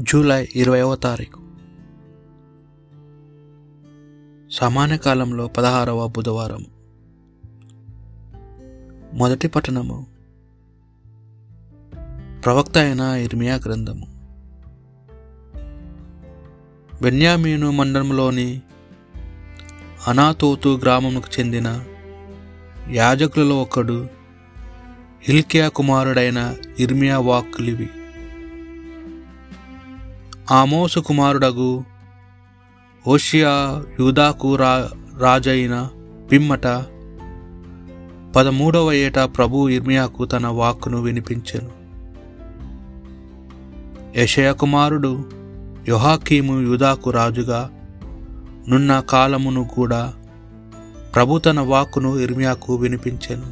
July ఇరవైవ తారీఖు. సమాన కాలంలో పదహారవ బుధవారం మొదటి పట్టణము ప్రవక్త అయిన ఇర్మియా గ్రంథము. బెన్యామీను మండలంలోని అనాతోతు గ్రామముకు చెందిన యాజకులలో ఒకడు హిల్కియా కుమారుడైన ఇర్మియా వాక్కులివి ఆమోసు కుమారుడగు ఓషియా యూదాకు రా రాజైన పిమ్మట పదమూడవ ఏట ప్రభు ఇర్మియాకు తన వాక్కును వినిపించెను. యషయ కుమారుడు యొహాకీము యూదాకు రాజుగా నున్న కాలమును కూడా ప్రభు తన వాక్కును ఇర్మియాకు వినిపించెను.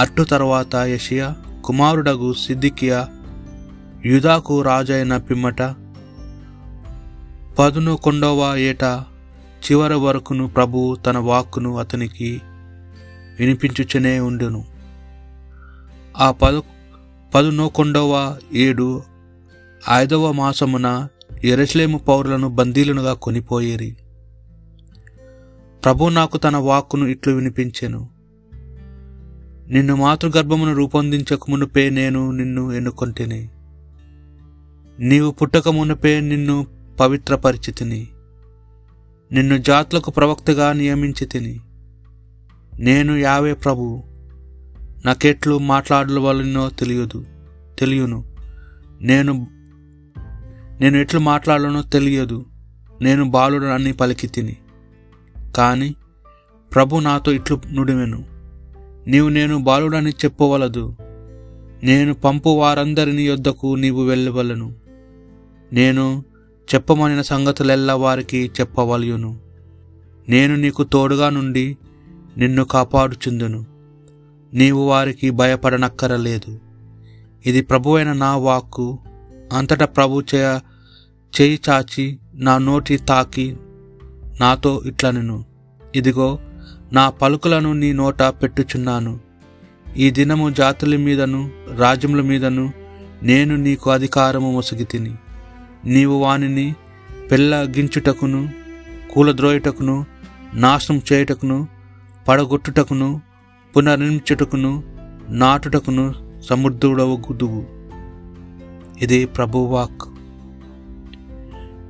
అట్టు తర్వాత యషియా కుమారుడగు సిద్దికియా యుధాకు రాజైన పిమ్మట. పదునొకొండవ ఏట చివరి వరకును ప్రభు తన వాక్కును అతనికి వినిపించుచునే ఉండును. ఆ పదు పదునొకొండవ ఏడు ఐదవ మాసమున ఎరస్లేము పౌరులను బందీలునుగా కొనిపోయేరి. ప్రభు నాకు తన వాక్కును ఇట్లు వినిపించెను. నిన్ను మాతృగర్భమును రూపొందించక మునుపే నేను నిన్ను ఎన్నుకొంటిని. నీవు పుట్టక మునుపే నిన్ను పవిత్రపరిచితిని. నిన్ను జాతులకు ప్రవక్తగా నియమించి తిని నేను యావే ప్రభు నాకెట్లు మాట్లాడవలనో తెలియదు తెలియను. నేను నేను ఎట్లు మాట్లాడాలనో తెలియదు నేను బాలుడు అని పలికి తిని కానీ ప్రభు నాతో ఇట్లు నుడిమెను నీవు నేను బాలుడని చెప్పవలదు నేను పంపు వారందరిని యొద్దకు నీవు వెళ్ళవలను. నేను చెప్పమనిన సంగతులెల్లా వారికి చెప్పవలయును. నేను నీకు తోడుగా నుండి నిన్ను కాపాడుచుందును. నీవు వారికి భయపడనక్కరలేదు. ఇది ప్రభువైన నా వాక్కు. అంతటా ప్రభు చేయ చేయి చాచి నా నోటి తాకి నాతో ఇట్లనెను. ఇదిగో నా పలుకులను నీ నోట పెట్టుచున్నాను. ఈ దినము జాతుల మీదను రాజ్యముల మీదను నేను నీకు అధికారము ముసుగి తిని నీవు వానిని పెళ్ళగించుటకును కూలద్రోయుటకును నాశనం చేయుటకును పడగొట్టుటకును పునర్నిర్మించుటకును నాటుటకును సమృద్ధుడవుగుదువు ఇది ప్రభువాక్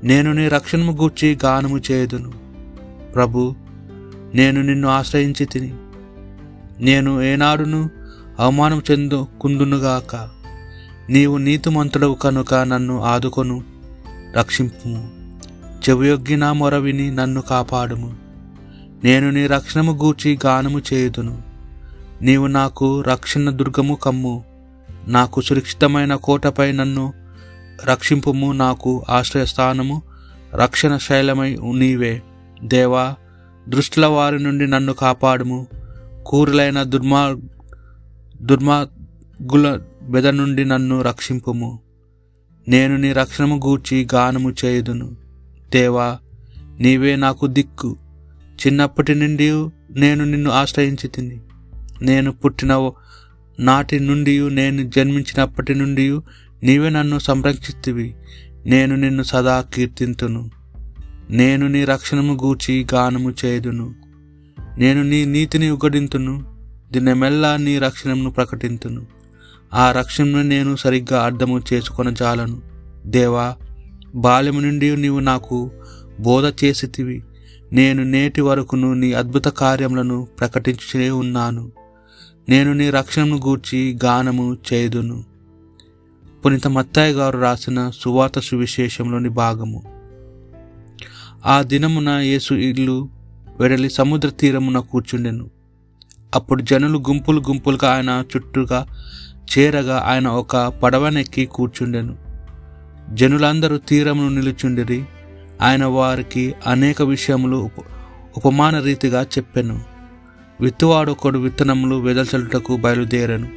నేను నీ రక్షణము గూర్చి గానము చేయుదును. ప్రభు నేను నిన్ను ఆశ్రయించి తిని నేను ఏనాడును అవమానం చెందుకుందునుగాక నీవు నీతిమంతుడవు కనుక నన్ను ఆదుకొను. రక్షింపుము చెవియొగ్గి నా మొర విని నన్ను కాపాడుము. నేను నీ రక్షణము గూర్చి గానము చేయుదును. నీవు నాకు రక్షణ దుర్గము కమ్ము. నాకు సురక్షితమైన కోటపై నన్ను రక్షింపుము. నాకు ఆశ్రయస్థానము రక్షణ శైలమై నీవే. దేవా దృష్టిల వారి నుండి నన్ను కాపాడుము. కూరులైన దుర్మా దుర్మార్గుల బెద నుండి నన్ను రక్షింపుము. నేను నీ రక్షణము గూర్చి గానము చేయుదును. దేవా నీవే నాకు దిక్కు. చిన్నప్పటి నుండి నేను నిన్ను ఆశ్రయించి తిని నేను పుట్టిన నాటి నుండి నేను జన్మించినప్పటి నుండి నీవే నన్ను సంరక్షిస్తువి నేను నిన్ను సదా కీర్తింతును. నేను నీ రక్షణము గూర్చి గానము చేయుదును. నేను నీ నీతిని ఉగడింతును. దినమెల్లా నీ రక్షణను ప్రకటింతును. ఆ రక్షణను నేను సరిగ్గా అర్థము చేసుకొని జాలను దేవా బాల్యము నుండి నీవు నాకు బోధ చేసితివి. నేను నేటి వరకును నీ అద్భుత కార్యములను ప్రకటించే ఉన్నాను. నేను నీ రక్షణను గూర్చి గానము చేదును పునీత మత్తాయి గారు రాసిన సువార్త సువిశేషంలోని భాగము. ఆ దినమున యేసు ఇల్లు వెడలి సముద్ర తీరమున కూర్చుండెను. అప్పుడు జనులు గుంపులు గుంపులుగా ఆయన చుట్టూగా చేరగా ఆయన ఒక పడవనెక్కి కూర్చుండెను. జనులందరూ తీరమును నిలుచుండిరి. ఆయన వారికి అనేక విషయములు ఉప ఉపమాన రీతిగా చెప్పెను. విత్తువాడొకడు విత్తనములు వెదల్చలుటకు బయలుదేరాను.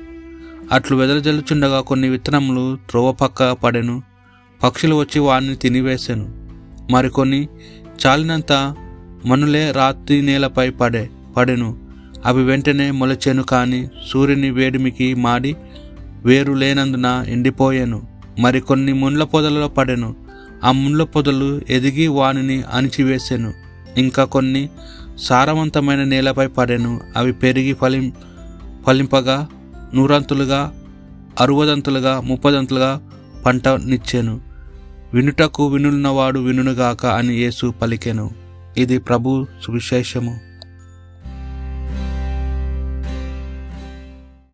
అట్లు వెదలజల్లుచుండగా కొన్ని విత్తనములు త్రోవ పక్క పడెను. పక్షులు వచ్చి వారిని తినివేశాను మరికొన్ని చాలినంత మనులే రాత్రి నేలపై పడే పడెను. అవి వెంటనే మొలచెను కానీ సూర్యుని వేడిమికి మాడి వేరు లేనందున ఎండిపోయాను. మరికొన్ని ముండ్ల పొదలలో పడెను. ఆ ముండ్ల పొదలు ఎదిగి వానిని అణిచివేసెను. ఇంకా కొన్ని సారవంతమైన నేలపై పడెను. అవి పెరిగి ఫలిం ఫలింపగా నూరంతులుగా అరువదంతులుగా ముప్పదంతులుగా పంటనిచ్చాను వినుటకు వినున్నవాడు వినుగాక అని యేసు పలికెను. ఇది ప్రభు సువిశేషము.